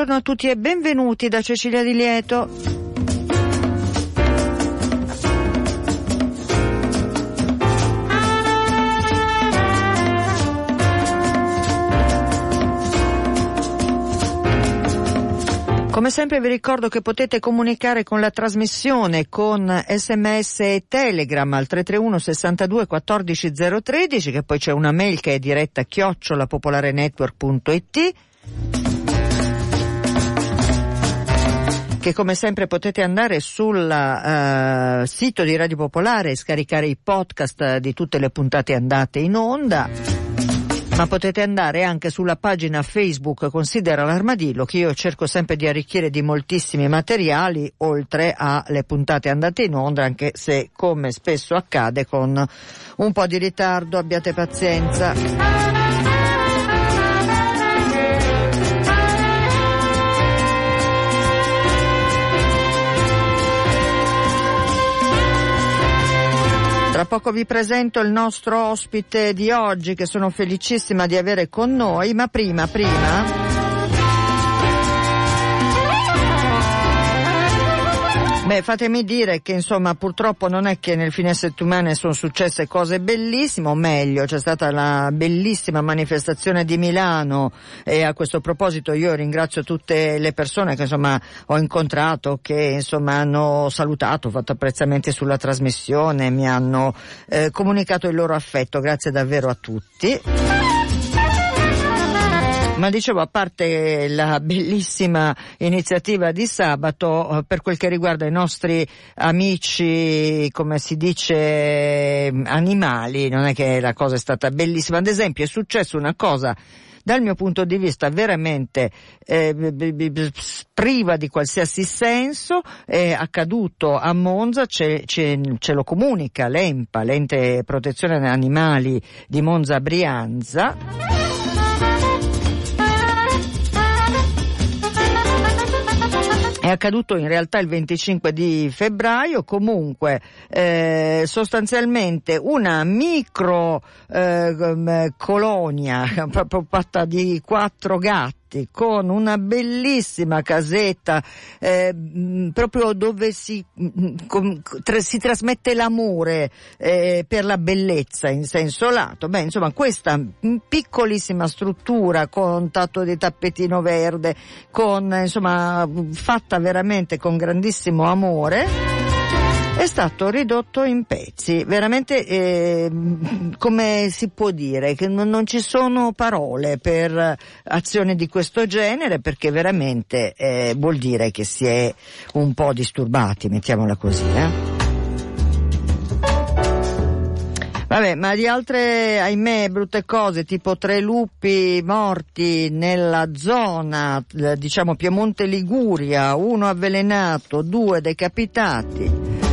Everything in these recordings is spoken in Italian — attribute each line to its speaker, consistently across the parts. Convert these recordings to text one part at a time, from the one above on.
Speaker 1: Buongiorno, a tutti e benvenuti da Cecilia Di Lieto. Come sempre vi ricordo che potete comunicare con la trasmissione con sms e telegram al 331 62 14 013 che poi c'è una mail che è diretta chiocciolapopolarenetwork.it che come sempre potete andare sul uh, sito di Radio Popolare e scaricare i podcast di tutte le puntate andate in onda. Ma potete andare anche sulla pagina Facebook Considera l'armadillo che io cerco sempre di arricchire di moltissimi materiali oltre alle puntate andate in onda anche se come spesso accade con un po' di ritardo abbiate pazienza. Tra poco vi presento il nostro ospite di oggi che sono felicissima di avere con noi, ma prima, prima Beh, fatemi dire che insomma purtroppo non è che nel fine settimana sono successe cose bellissime, o meglio, c'è stata la bellissima manifestazione di Milano e a questo proposito io ringrazio tutte le persone che insomma ho incontrato, che insomma hanno salutato, fatto apprezzamenti sulla trasmissione, mi hanno eh, comunicato il loro affetto, grazie davvero a tutti. Ma dicevo, a parte la bellissima iniziativa di sabato, eh, per quel che riguarda i nostri amici, come si dice, animali, non è che la cosa è stata bellissima. Ad esempio, è successa una cosa dal mio punto di vista veramente eh, priva di qualsiasi senso, è accaduto a Monza, ce, ce, ce lo comunica l'EMPA, l'ente protezione animali di Monza Brianza. Accaduto in realtà il 25 di febbraio, comunque eh, sostanzialmente una micro eh, colonia proprio fatta di quattro gatti con una bellissima casetta eh, proprio dove si, com, tra, si trasmette l'amore eh, per la bellezza in senso lato. Beh, insomma, questa piccolissima struttura con tatto di tappetino verde, con insomma fatta veramente con grandissimo amore è stato ridotto in pezzi. Veramente, eh, come si può dire, che non, non, ci sono parole per azioni di questo genere perché veramente eh, vuol dire che si è un po' disturbati, mettiamola così. Eh? Vabbè, ma di altre, ahimè, brutte cose, tipo tre lupi morti nella zona, eh, diciamo Piemonte Liguria, uno avvelenato, due decapitati.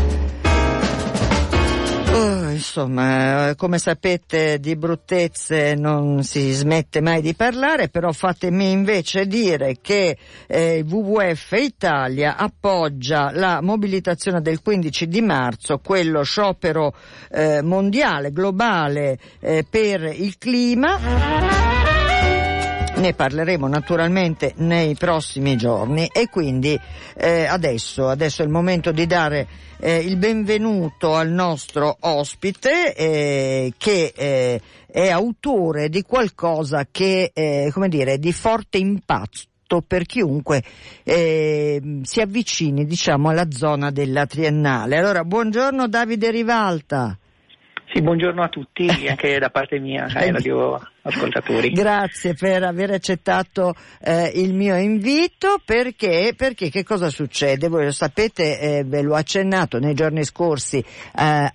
Speaker 1: Oh, insomma, come sapete di bruttezze non si smette mai di parlare, però fatemi invece dire che eh, WWF Italia appoggia la mobilitazione del 15 di marzo, quello sciopero eh, mondiale, globale eh, per il clima. Ne parleremo naturalmente nei prossimi giorni e quindi eh, adesso, adesso, è il momento di dare eh, il benvenuto al nostro ospite eh, che eh, è autore di qualcosa che, eh, come dire, di forte impatto per chiunque eh, si avvicini diciamo alla zona della triennale. Allora, buongiorno Davide Rivalta.
Speaker 2: Sì, buongiorno a tutti, anche da parte mia, ai radioascoltatori.
Speaker 1: Grazie per aver accettato eh, il mio invito, perché, perché che cosa succede? Voi lo sapete, eh, ve l'ho accennato, nei giorni scorsi eh,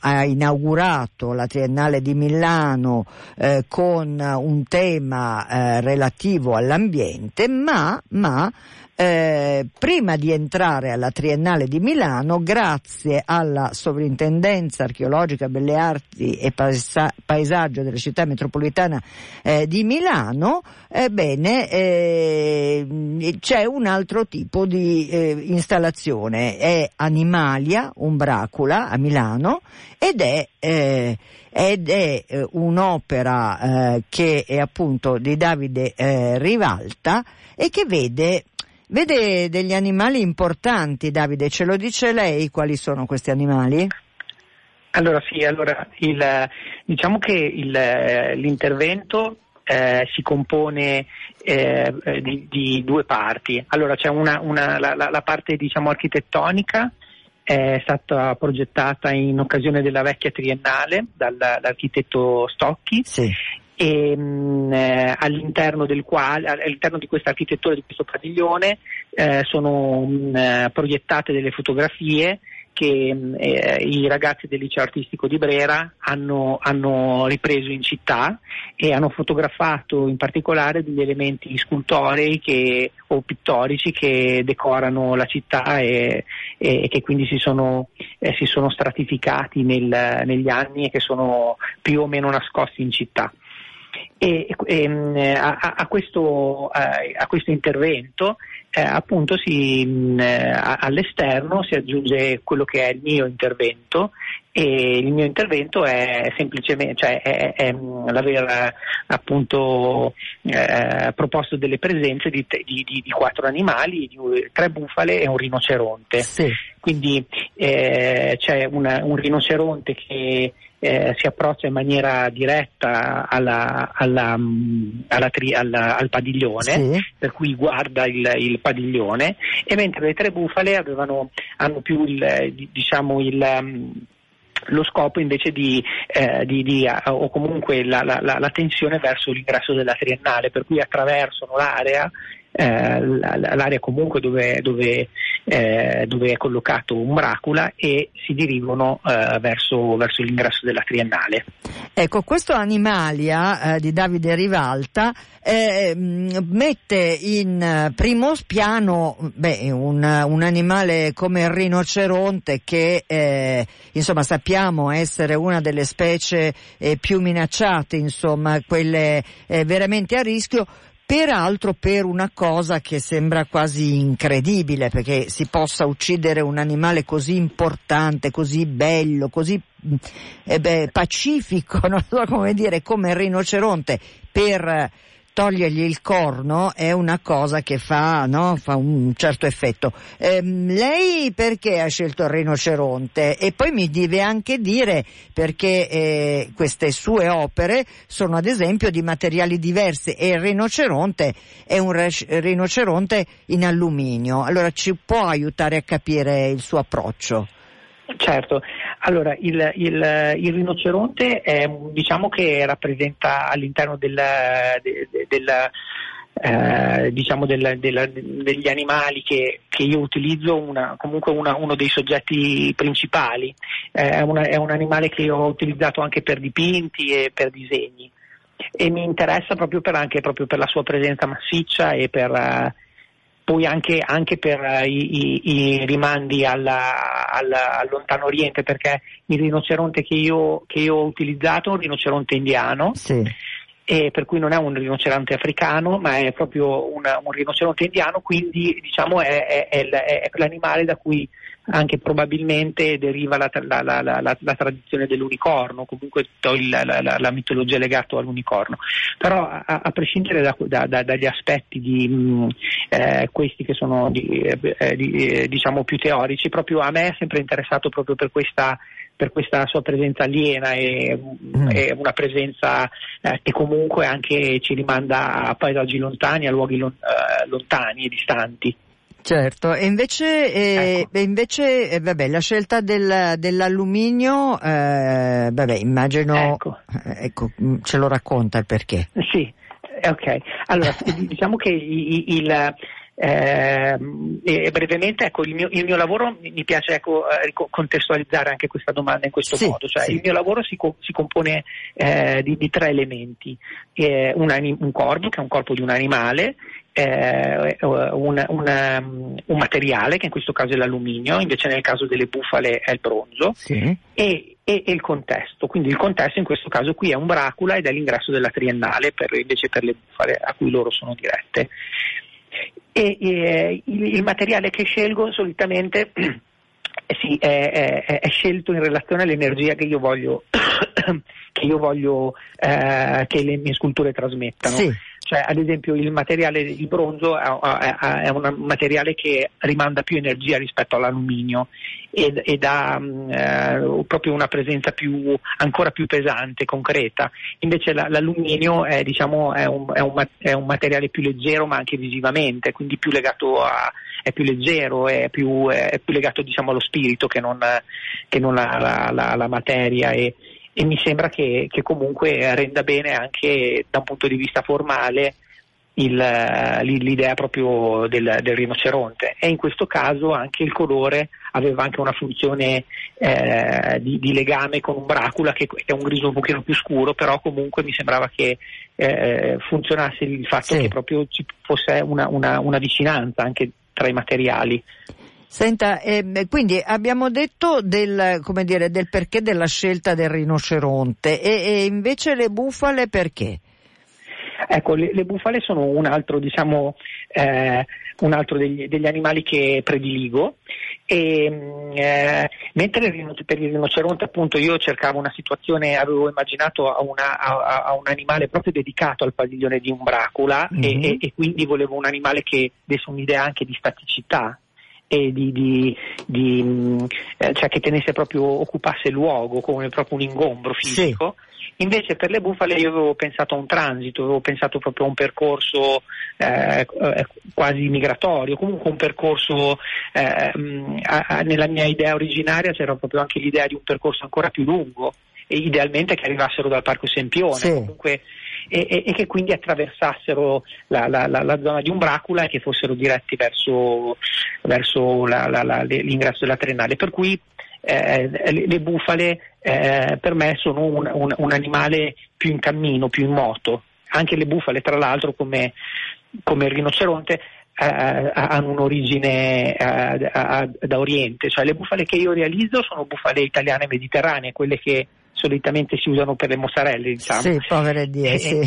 Speaker 1: ha inaugurato la Triennale di Milano eh, con un tema eh, relativo all'ambiente, ma, ma eh, prima di entrare alla Triennale di Milano, grazie alla Sovrintendenza Archeologica, Belle Arti e Paesa- Paesaggio della città metropolitana eh, di Milano, ebbene eh, c'è un altro tipo di eh, installazione, è Animalia Umbracula a Milano ed è ed è eh, un'opera eh, che è appunto di Davide eh, Rivalta e che vede Vede degli animali importanti, Davide, ce lo dice lei quali sono questi animali?
Speaker 2: Allora sì, allora, il, diciamo che il, l'intervento eh, si compone eh, di, di, due parti. Allora c'è una, una, la, la, parte diciamo, architettonica è stata progettata in occasione della vecchia triennale dall'architetto Stocchi sì e mh, mm, eh, all'interno, quale, all'interno di questa architettura di questo padiglione eh, sono mh, mm, eh, proiettate delle fotografie che mh, mm, eh, i ragazzi del liceo artistico di Brera hanno, hanno, ripreso in città e hanno fotografato in particolare degli elementi scultorei che, o pittorici che decorano la città e, e che quindi si sono, eh, si sono stratificati nel, negli anni e che sono più o meno nascosti in città. E, e mm, a, a, questo, a, questo, intervento eh, appunto si, mh, mm, all'esterno si aggiunge quello che è il mio intervento e il mio intervento è semplicemente cioè è, è, è mm, l'aver appunto eh, proposto delle presenze di, di, di, di, quattro animali, tre bufale e un rinoceronte. Sì. Quindi eh, c'è una, un rinoceronte che eh, si approccia in maniera diretta alla, alla, alla tri, al padiglione, sì. per cui guarda il, il, padiglione, e mentre le tre bufale avevano, hanno più il, diciamo il lo scopo invece di, eh, di, di o comunque la, la, la, tensione verso l'ingresso della triennale, per cui attraversano l'area l'area comunque dove, dove, eh, dove, è collocato un Bracula e si dirigono eh, verso, verso, l'ingresso della triennale.
Speaker 1: Ecco, questo Animalia eh, di Davide Rivalta eh, mette in primo piano beh, un, un, animale come il rinoceronte che eh, insomma sappiamo essere una delle specie più minacciate, insomma quelle veramente a rischio peraltro per una cosa che sembra quasi incredibile, perché si possa uccidere un animale così importante, così bello, così eh beh, pacifico, non so come dire, come il rinoceronte, per togliergli il corno è una cosa che fa, no? fa un certo effetto. Ehm, lei perché ha scelto il rinoceronte? E poi mi deve anche dire perché eh, queste sue opere sono ad esempio di materiali diversi e il rinoceronte è un rinoceronte in alluminio. Allora ci può aiutare a capire il suo approccio?
Speaker 2: Certo, allora il, il, il rinoceronte è, diciamo che rappresenta all'interno del, del, del eh, diciamo del, del, degli animali che, che io utilizzo una, comunque una, uno dei soggetti principali. Eh, è, una, è, un animale che io ho utilizzato anche per dipinti e per disegni e mi interessa proprio per, anche proprio per la sua presenza massiccia e per, uh, poi anche, anche per uh, i, i, i, rimandi alla, alla, al lontano oriente perché il rinoceronte che io, che io ho utilizzato è un rinoceronte indiano. Sì e per cui non è un rinoceronte africano, ma è proprio una, un rinoceronte indiano, quindi diciamo è, è, è, è, l'animale da cui anche probabilmente deriva la, la, la, la tradizione dell'unicorno, comunque la, mitologia legata all'unicorno. Però a, a prescindere da, da, da, dagli aspetti di mh, eh, questi che sono di, eh, di, eh, diciamo più teorici, proprio a me è sempre interessato proprio per questa per questa sua presenza aliena e, mm. e una presenza eh, che comunque anche ci rimanda a paesaggi lontani, a luoghi lon, eh, lontani e distanti.
Speaker 1: Certo, e invece, eh, ecco. invece eh, vabbè, la scelta del, dell'alluminio, eh, vabbè, immagino, ecco. Eh, ecco. ce lo racconta il perché.
Speaker 2: Sì, ok. Allora, diciamo che il, il eh, e brevemente, ecco, il mio, il mio, lavoro mi piace ecco, eh, contestualizzare anche questa domanda in questo sì, modo. Cioè, sì. Il mio lavoro si, co- si compone eh, di, di, tre elementi: eh, un, anim- un, corpo, che è un corpo di un animale, eh, un, una, un, materiale, che in questo caso è l'alluminio, invece nel caso delle bufale è il bronzo, sì. e, e, e, il contesto. Quindi il contesto in questo caso qui è un bracula ed è l'ingresso della triennale per, invece per le bufale a cui loro sono dirette e, e il, il, materiale che scelgo solitamente sì, è, è, è, scelto in relazione all'energia che io voglio, che, io voglio eh, che le mie sculture trasmettano. Sì. Cioè, ad esempio il materiale, il bronzo è, un materiale che rimanda più energia rispetto all'alluminio ed, ed ha mm, eh, proprio una presenza più, ancora più pesante, concreta. Invece la, l'alluminio è, diciamo, è, un, un, è, un, materiale più leggero ma anche visivamente, quindi più legato a, è più leggero, è più, è più legato diciamo, allo spirito che non, che non la, la, la, materia. E, e mi sembra che, che, comunque renda bene anche da un punto di vista formale il, l'idea proprio del, del, rinoceronte e in questo caso anche il colore aveva anche una funzione eh, di, di, legame con un bracula che, che, è un grigio un pochino più scuro però comunque mi sembrava che eh, funzionasse il fatto sì. che proprio ci fosse una, una, una vicinanza anche tra i materiali.
Speaker 1: Senta, eh, quindi abbiamo detto del, dire, del, perché della scelta del rinoceronte e, e invece le bufale perché?
Speaker 2: Ecco, le, le, bufale sono un altro, diciamo, eh, un altro degli, degli, animali che prediligo e, mm, eh, mentre per il rinoceronte appunto io cercavo una situazione, avevo immaginato a, una, a, a un animale proprio dedicato al padiglione di Umbracula mm-hmm. e, e, e, quindi volevo un animale che desse un'idea anche di staticità e di, di, di eh, cioè che tenesse proprio, occupasse luogo come proprio un ingombro fisico. Sì. Invece per le bufale io avevo pensato a un transito, avevo pensato proprio a un percorso eh, eh quasi migratorio, comunque un percorso, eh, mm, a, a, nella mia idea originaria c'era proprio anche l'idea di un percorso ancora più lungo, e idealmente che arrivassero dal Parco Sempione, sì. comunque e, e, e, che quindi attraversassero la, la, la, la, zona di Umbracula e che fossero diretti verso, verso l'ingresso della Triennale. Per cui eh, le, le, bufale eh, per me sono un, un, un, animale più in cammino, più in moto. Anche le bufale, tra l'altro, come, come il rinoceronte, eh, hanno un'origine eh, da Oriente, cioè le bufale che io realizzo sono bufale italiane mediterranee, quelle che solitamente si usano per le mozzarelle, diciamo.
Speaker 1: Sì, povere die, sì.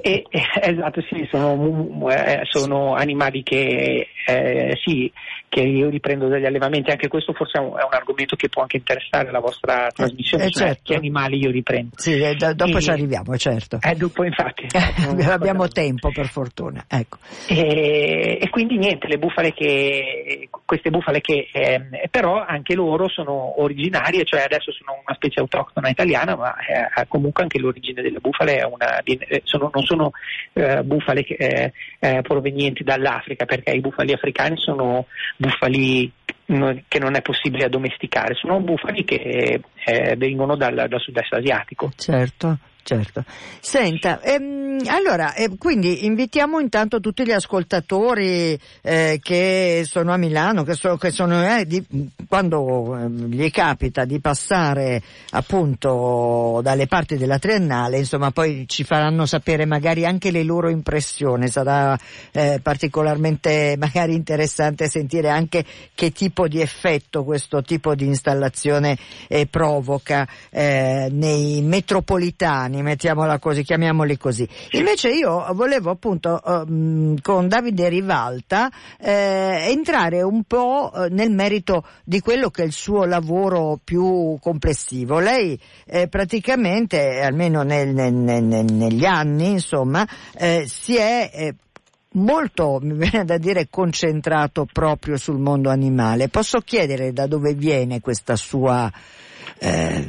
Speaker 2: E, e, esatto, sì, sono, eh, sono animali che, eh, sì, che io riprendo dagli allevamenti, anche questo forse è un, è un argomento che può anche interessare la vostra trasmissione, eh, cioè certo. che animali io riprendo.
Speaker 1: Sì, eh, d- dopo e, ci arriviamo, certo.
Speaker 2: Eh, dopo infatti.
Speaker 1: Abbiamo tempo per fortuna, ecco.
Speaker 2: E, e, quindi niente, le bufale che, queste bufale che eh, però anche loro sono originarie, cioè adesso sono una specie autoctona italiana, ma eh, comunque anche l'origine delle bufale una, eh, sono, non sono eh, bufale che, provenienti dall'Africa, perché i bufali africani sono bufali che non è possibile addomesticare, sono bufali che eh, vengono dal, dal sud-est asiatico.
Speaker 1: Certo certo. Senta, ehm, allora, eh, quindi invitiamo intanto tutti gli ascoltatori eh, che sono a Milano, che, so, che sono, eh, di, quando ehm, gli capita di passare appunto dalle parti della triennale, insomma poi ci faranno sapere magari anche le loro impressioni, sarà eh, particolarmente magari interessante sentire anche che tipo di effetto questo tipo di installazione eh, provoca eh, nei metropolitani italiani, mettiamola così, chiamiamoli così. Invece io volevo appunto um, con Davide Rivalta eh, entrare un po' eh, nel merito di quello che è il suo lavoro più complessivo. Lei eh, praticamente, almeno nel, nel, nel, negli anni, insomma, eh, si è eh, molto, mi viene da dire, concentrato proprio sul mondo animale. Posso chiedere da dove viene questa sua eh,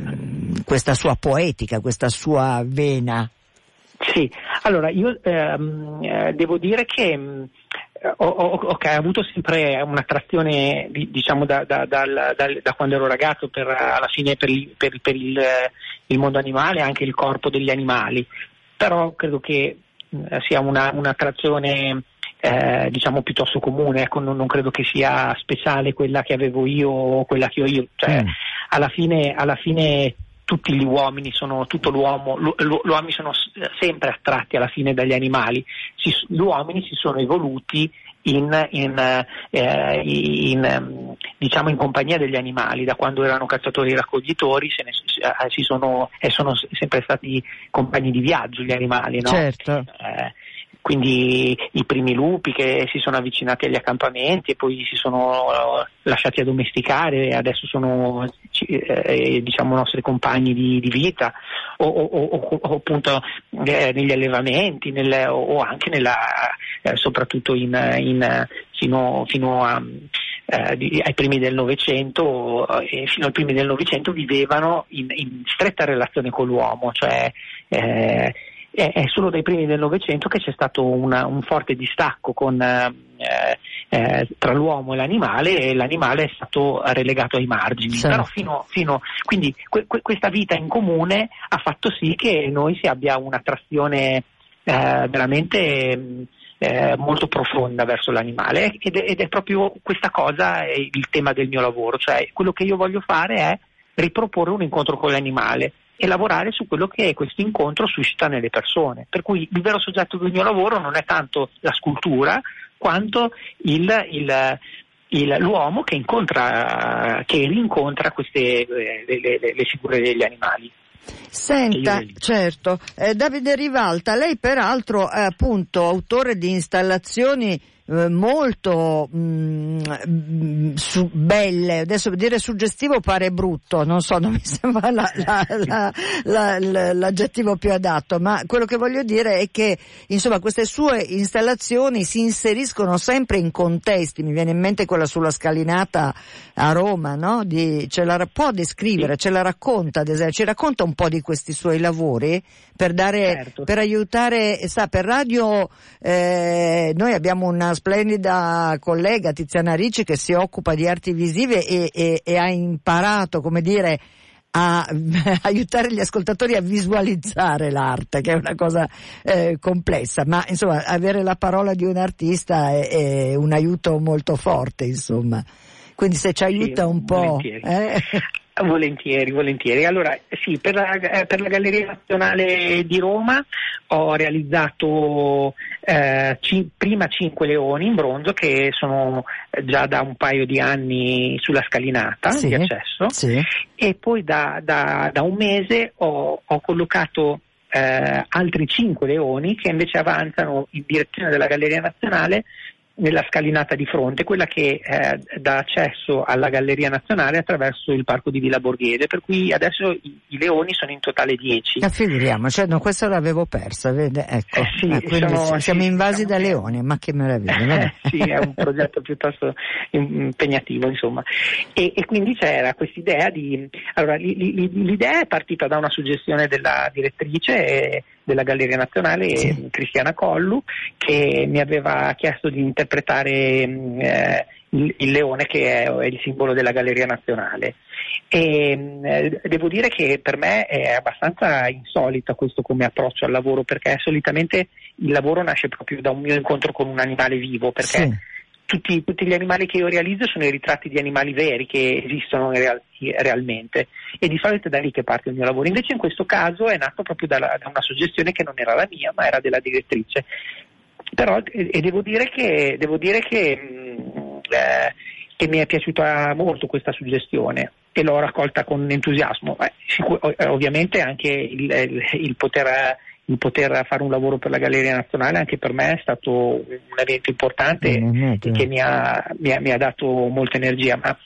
Speaker 1: questa sua poetica, questa sua vena?
Speaker 2: Sì, allora io ehm, eh, devo dire che mm, ho, ho, ho, avuto sempre un'attrazione diciamo da, da, da, da, quando ero ragazzo per, alla fine per, per, per il, il, mondo animale, anche il corpo degli animali, però credo che mm, sia una, un'attrazione eh, diciamo piuttosto comune, ecco, non, non, credo che sia speciale quella che avevo io o quella che ho io, cioè, mm. alla, fine, alla fine tutti gli uomini sono, tutto l'uomo, gli uomini sono sempre attratti alla fine dagli animali, si, gli uomini si sono evoluti in, in, eh, in, ehm, diciamo in compagnia degli animali, da quando erano cacciatori e raccoglitori se ne, eh, si sono, e sono sempre stati compagni di viaggio gli animali. No?
Speaker 1: Certo. Eh,
Speaker 2: quindi i primi lupi che si sono avvicinati agli accampamenti e poi si sono eh, lasciati addomesticare e adesso sono eh, diciamo nostri compagni di, di vita o, o, o, o appunto eh, negli allevamenti nel, o anche nella, eh, soprattutto in, in, fino, fino a, eh, di, ai primi del Novecento eh, fino ai primi del Novecento vivevano in, in stretta relazione con l'uomo cioè eh, è solo dai primi del Novecento che c'è stato una, un forte distacco con, eh, eh, tra l'uomo e l'animale e l'animale è stato relegato ai margini. Certo. Fino, fino, quindi que, que, questa vita in comune ha fatto sì che noi si abbia un'attrazione eh, veramente eh, molto profonda verso l'animale ed è, ed è proprio questa cosa il tema del mio lavoro, cioè quello che io voglio fare è riproporre un incontro con l'animale e lavorare su quello che questo incontro suscita nelle persone. Per cui il vero soggetto del mio lavoro non è tanto la scultura quanto il, il, il, l'uomo che, incontra, che rincontra queste, eh, le, le, le figure degli animali.
Speaker 1: Senta, certo, eh, Davide Rivalta, lei peraltro è appunto autore di installazioni eh, molto mh, mm, su, belle, adesso dire suggestivo pare brutto, non so, non mi sembra la, la, la, l'aggettivo più adatto, ma quello che voglio dire è che insomma queste sue installazioni si inseriscono sempre in contesti, mi viene in mente quella sulla scalinata a Roma, no? Di, ce la può descrivere, ce la racconta, ad esempio, ci racconta un po' di questi suoi lavori per dare, certo. per aiutare, sa, per radio eh, noi abbiamo una splendida collega Tiziana Ricci che si occupa di arti visive e, e, e ha imparato, come dire, a aiutare gli ascoltatori a visualizzare l'arte, che è una cosa eh, complessa, ma insomma avere la parola di un artista è, è un aiuto molto forte, insomma. Quindi se ci aiuta sì, un po'.
Speaker 2: Eh? Volentieri, volentieri. Allora, sì, per la, eh, per la, Galleria Nazionale di Roma ho realizzato eh, ci, prima cinque leoni in bronzo che sono già da un paio di anni sulla scalinata sì, di accesso sì. e poi da, da, da un mese ho, ho collocato eh, altri cinque leoni che invece avanzano in direzione della Galleria Nazionale nella scalinata di fronte, quella che eh, dà accesso alla Galleria Nazionale attraverso il parco di Villa Borghese, per cui adesso i, i leoni sono in totale 10.
Speaker 1: Ma figuriamo, cioè, no, questa l'avevo persa, vede? Ecco,
Speaker 2: eh sì, eh, sono,
Speaker 1: siamo
Speaker 2: sì,
Speaker 1: invasi diciamo da leoni, ma che meraviglia.
Speaker 2: sì, è un progetto piuttosto impegnativo, insomma. E, e quindi c'era questa idea di... Allora, l'idea è partita da una suggestione della direttrice della Galleria Nazionale, sì. Cristiana Collu, che mi aveva chiesto di interpretare mm, eh, il, il leone che è, è, il simbolo della Galleria Nazionale. E, eh, devo dire che per me è abbastanza insolito questo come approccio al lavoro perché solitamente il lavoro nasce proprio da un mio incontro con un animale vivo perché sì. Tutti, tutti, gli animali che io realizzo sono i ritratti di animali veri che esistono real, realmente e di solito è da lì che parte il mio lavoro. Invece in questo caso è nato proprio da, da una suggestione che non era la mia ma era della direttrice. Però e, devo dire che, devo dire che mh, eh, che mi è piaciuta molto questa suggestione e l'ho raccolta con entusiasmo. Eh, sicur- ovviamente anche il, il, il, poter, poter, fare un lavoro per la Galleria Nazionale anche per me è stato un evento importante mm-hmm. che mi ha, mi, ha, mi ha, dato molta energia. Ma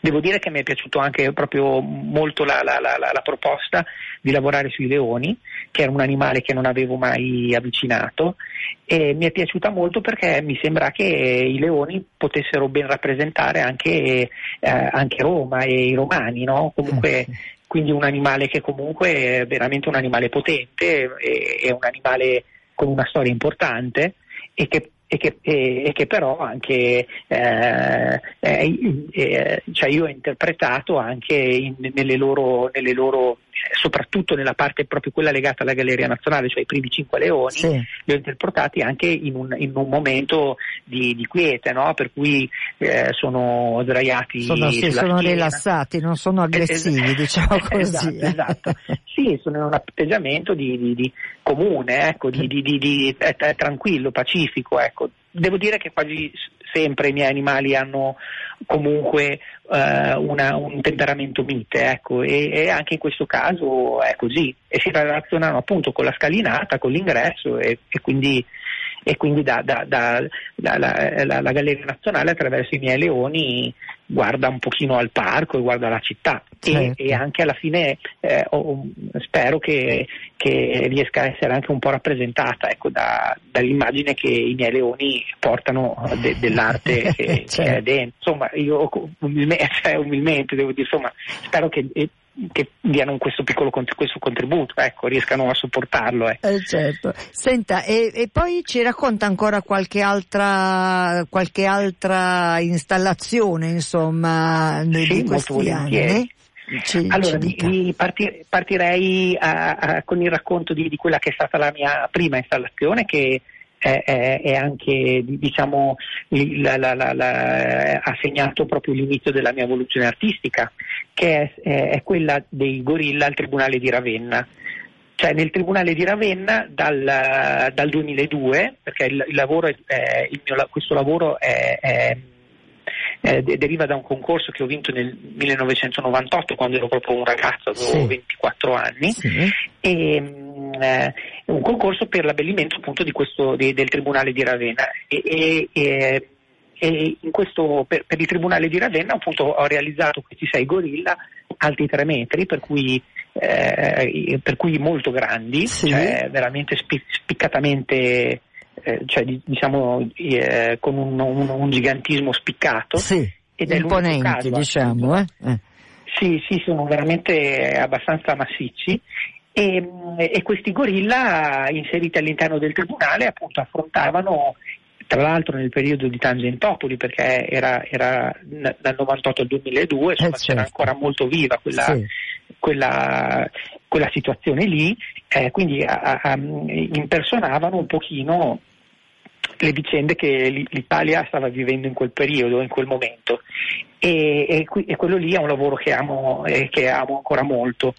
Speaker 2: Devo dire che mi è piaciuto anche proprio molto la, la, la, la, proposta di lavorare sui leoni, che era un animale che non avevo mai avvicinato e mi è piaciuta molto perché mi sembra che i leoni potessero ben rappresentare anche, eh, anche Roma e i romani, no? Comunque, quindi un animale che comunque è veramente un animale potente, è un animale con una storia importante e che e che, e, e che però anche eh, eh, cioè io ho interpretato anche in, nelle, loro, nelle loro soprattutto nella parte proprio quella legata alla Galleria Nazionale, cioè i primi cinque leoni, sì. li ho interpretati anche in un, in un momento di, di, quiete, no? per cui eh, sono sdraiati
Speaker 1: sono, sì, sono rilassati, non sono aggressivi, eh, diciamo così.
Speaker 2: Esatto, esatto. sì, sono in un atteggiamento di, di, di comune, ecco, di, tranquillo, pacifico, ecco. Devo dire che quasi sempre i miei animali hanno comunque uh, una, un temperamento mite, ecco, e, e, anche in questo caso è così, e si relazionano appunto con la scalinata, con l'ingresso e, e quindi e quindi da, da, da, la, la, la, Galleria Nazionale attraverso i miei leoni guarda un pochino al parco e guarda la città certo. e, e, anche alla fine eh, oh, spero che, che, riesca a essere anche un po' rappresentata ecco, dall'immagine che i miei leoni portano de, dell'arte che, certo. che, è certo. dentro. Insomma, io umilmente, cioè, umilmente devo dire, insomma, spero che che diano questo piccolo questo contributo, ecco, riescano a supportarlo.
Speaker 1: Eh. Eh, certo. Senta, e, e, poi ci racconta ancora qualche altra, qualche altra installazione, insomma, sì, di questi anni?
Speaker 2: Ci, allora, ci partir, partirei a, a, con il racconto di, di, quella che è stata la mia prima installazione, che è, è, è anche diciamo, la, la, la, ha segnato proprio l'inizio della mia evoluzione artistica, che è, quella dei gorilla al Tribunale di Ravenna. Cioè nel Tribunale di Ravenna dal, dal 2002, perché il, il lavoro il mio, questo lavoro è, eh, deriva da un concorso che ho vinto nel 1998 quando ero proprio un ragazzo, avevo sì. 24 anni, sì. e, mm, eh, un concorso per l'abbellimento appunto di questo, di, del Tribunale di Ravenna. E, e, e questo, per, per, il Tribunale di Ravenna appunto ho realizzato questi sei gorilla alti 3 metri, per cui, eh, per cui molto grandi, sì. cioè veramente spiccatamente eh, cioè, diciamo, eh, con un, un, un, gigantismo spiccato.
Speaker 1: Sì, ed imponenti, caso, diciamo. Eh? eh?
Speaker 2: Sì, sì, sono veramente abbastanza massicci. E, e, questi gorilla inseriti all'interno del tribunale appunto affrontavano tra l'altro nel periodo di Tangentopoli perché era, era dal 98 al 2002 insomma, eh, certo. c'era ancora molto viva quella, sì. quella, quella situazione lì eh, quindi a, a, impersonavano un pochino le vicende che l'Italia stava vivendo in quel periodo, in quel momento. E, e, e quello lì è un lavoro che amo, eh, che amo ancora molto.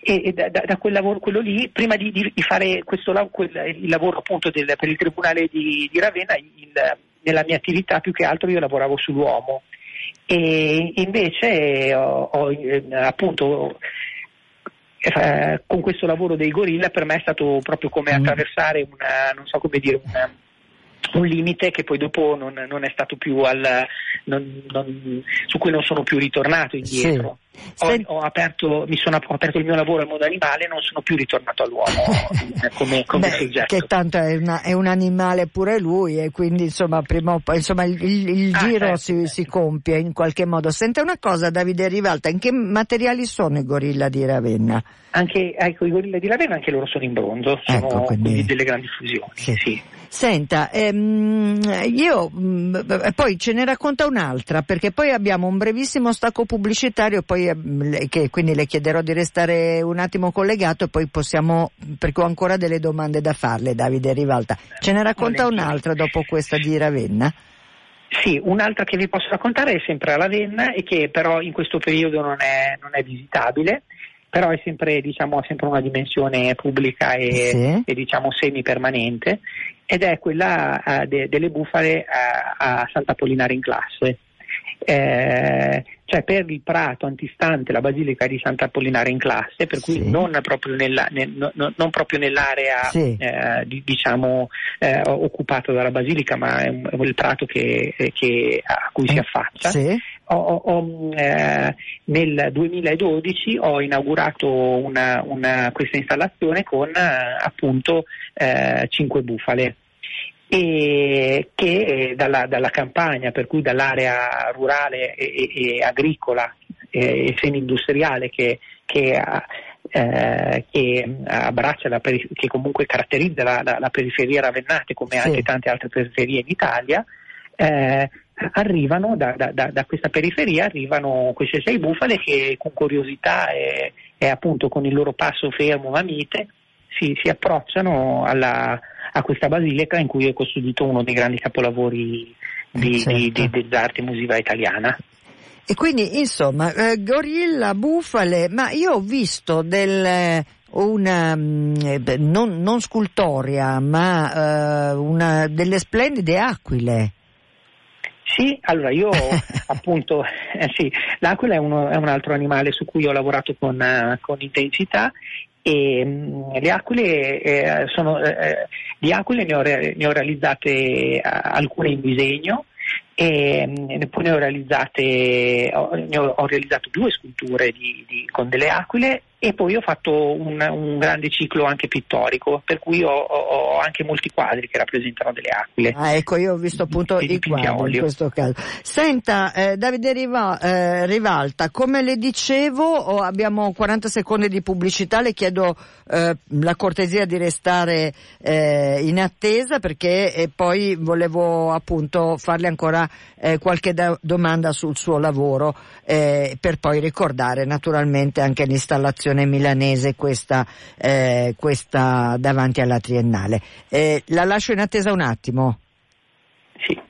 Speaker 2: E, e da, da, quel lavoro, quello lì, prima di, di fare questo, quel, il lavoro appunto del, per il Tribunale di, di Ravenna, il, nella mia attività più che altro io lavoravo sull'uomo. E invece ho, ho eh, appunto eh, con questo lavoro dei gorilla per me è stato proprio come mm. attraversare una, non so come dire, una, un limite che poi dopo non, non è stato più al, non, non, su cui non sono più ritornato indietro. Sì. Ho, ho, aperto, mi sono, ho aperto il mio lavoro al mondo animale e non sono più ritornato all'uomo come, come Beh, soggetto.
Speaker 1: Che tanto è, una, è, un animale pure lui e quindi insomma, prima poi, insomma il, il, il ah, giro certo, si, certo. si, compie in qualche modo. Senta una cosa Davide Rivalta, in che materiali sono i gorilla di Ravenna?
Speaker 2: Anche ecco, i gorilla di Ravenna anche loro sono in bronzo, sono ecco, quindi... quindi delle grandi fusioni. Sì. Sì.
Speaker 1: Senta, ehm, io mh, mm, poi ce ne racconta un'altra perché poi abbiamo un brevissimo stacco pubblicitario poi, eh, che, quindi le chiederò di restare un attimo collegato e poi possiamo, perché ho ancora delle domande da farle Davide Rivalta. Ce ne racconta un'altra dopo questa di Ravenna?
Speaker 2: Sì, un'altra che vi posso raccontare è sempre a Ravenna e che però in questo periodo non è, non è visitabile però è sempre, diciamo, sempre una dimensione pubblica e, sì. e diciamo, semi-permanente ed è quella uh, de, delle bufale a, a Sant'Apollinare in classe. Eh, cioè per il prato antistante la basilica di Sant'Apollinare in classe, per cui sì. non, proprio nella, nel, no, non, proprio nell'area sì. eh, di, diciamo, eh, occupata dalla basilica, ma è, un, è il prato che, che, a cui si eh, affaccia. Sì. Ho, ho, eh, nel 2012 ho inaugurato una, una, questa installazione con eh, appunto 5 bufale e che dalla, dalla, campagna, per cui dall'area rurale e, e, e agricola e, semi-industriale che, che, eh, che, abbraccia la che comunque caratterizza la, la, la periferia ravennate come sì. anche tante altre periferie in Italia, eh, arrivano da, da, da, questa periferia arrivano queste sei bufale che con curiosità e, e appunto con il loro passo fermo ma mite si, si approcciano alla, a questa basilica in cui è costruito uno dei grandi capolavori di, certo. di, di, dell'arte musiva italiana.
Speaker 1: E quindi insomma, eh, gorilla, bufale, ma io ho visto del, una mm, eh, non, non, scultoria, ma eh, una, delle splendide aquile.
Speaker 2: Sì, allora io appunto, eh, sì, l'aquila è, uno, è, un altro animale su cui ho lavorato con, uh, con intensità e mh, le aquile eh, sono, eh, eh, di aquile ne ho, re, ne ho realizzate eh, alcune in disegno e mh, poi ne ho realizzate ho, ne ho, ho realizzato due sculture di, di, con delle aquile e poi ho fatto un, un, grande ciclo anche pittorico, per cui ho, ho, anche molti quadri che rappresentano delle aquile.
Speaker 1: Ah, ecco, io ho visto appunto i quadri in questo caso. Senta, eh, Davide Riva, eh, Rivalta, come le dicevo, oh, abbiamo 40 secondi di pubblicità, le chiedo eh, la cortesia di restare eh, in attesa perché eh, poi volevo appunto farle ancora eh, qualche da- domanda sul suo lavoro per poi ricordare naturalmente anche l'installazione delegazione milanese questa, eh, questa davanti alla triennale. Eh, la lascio in attesa un attimo. Sì.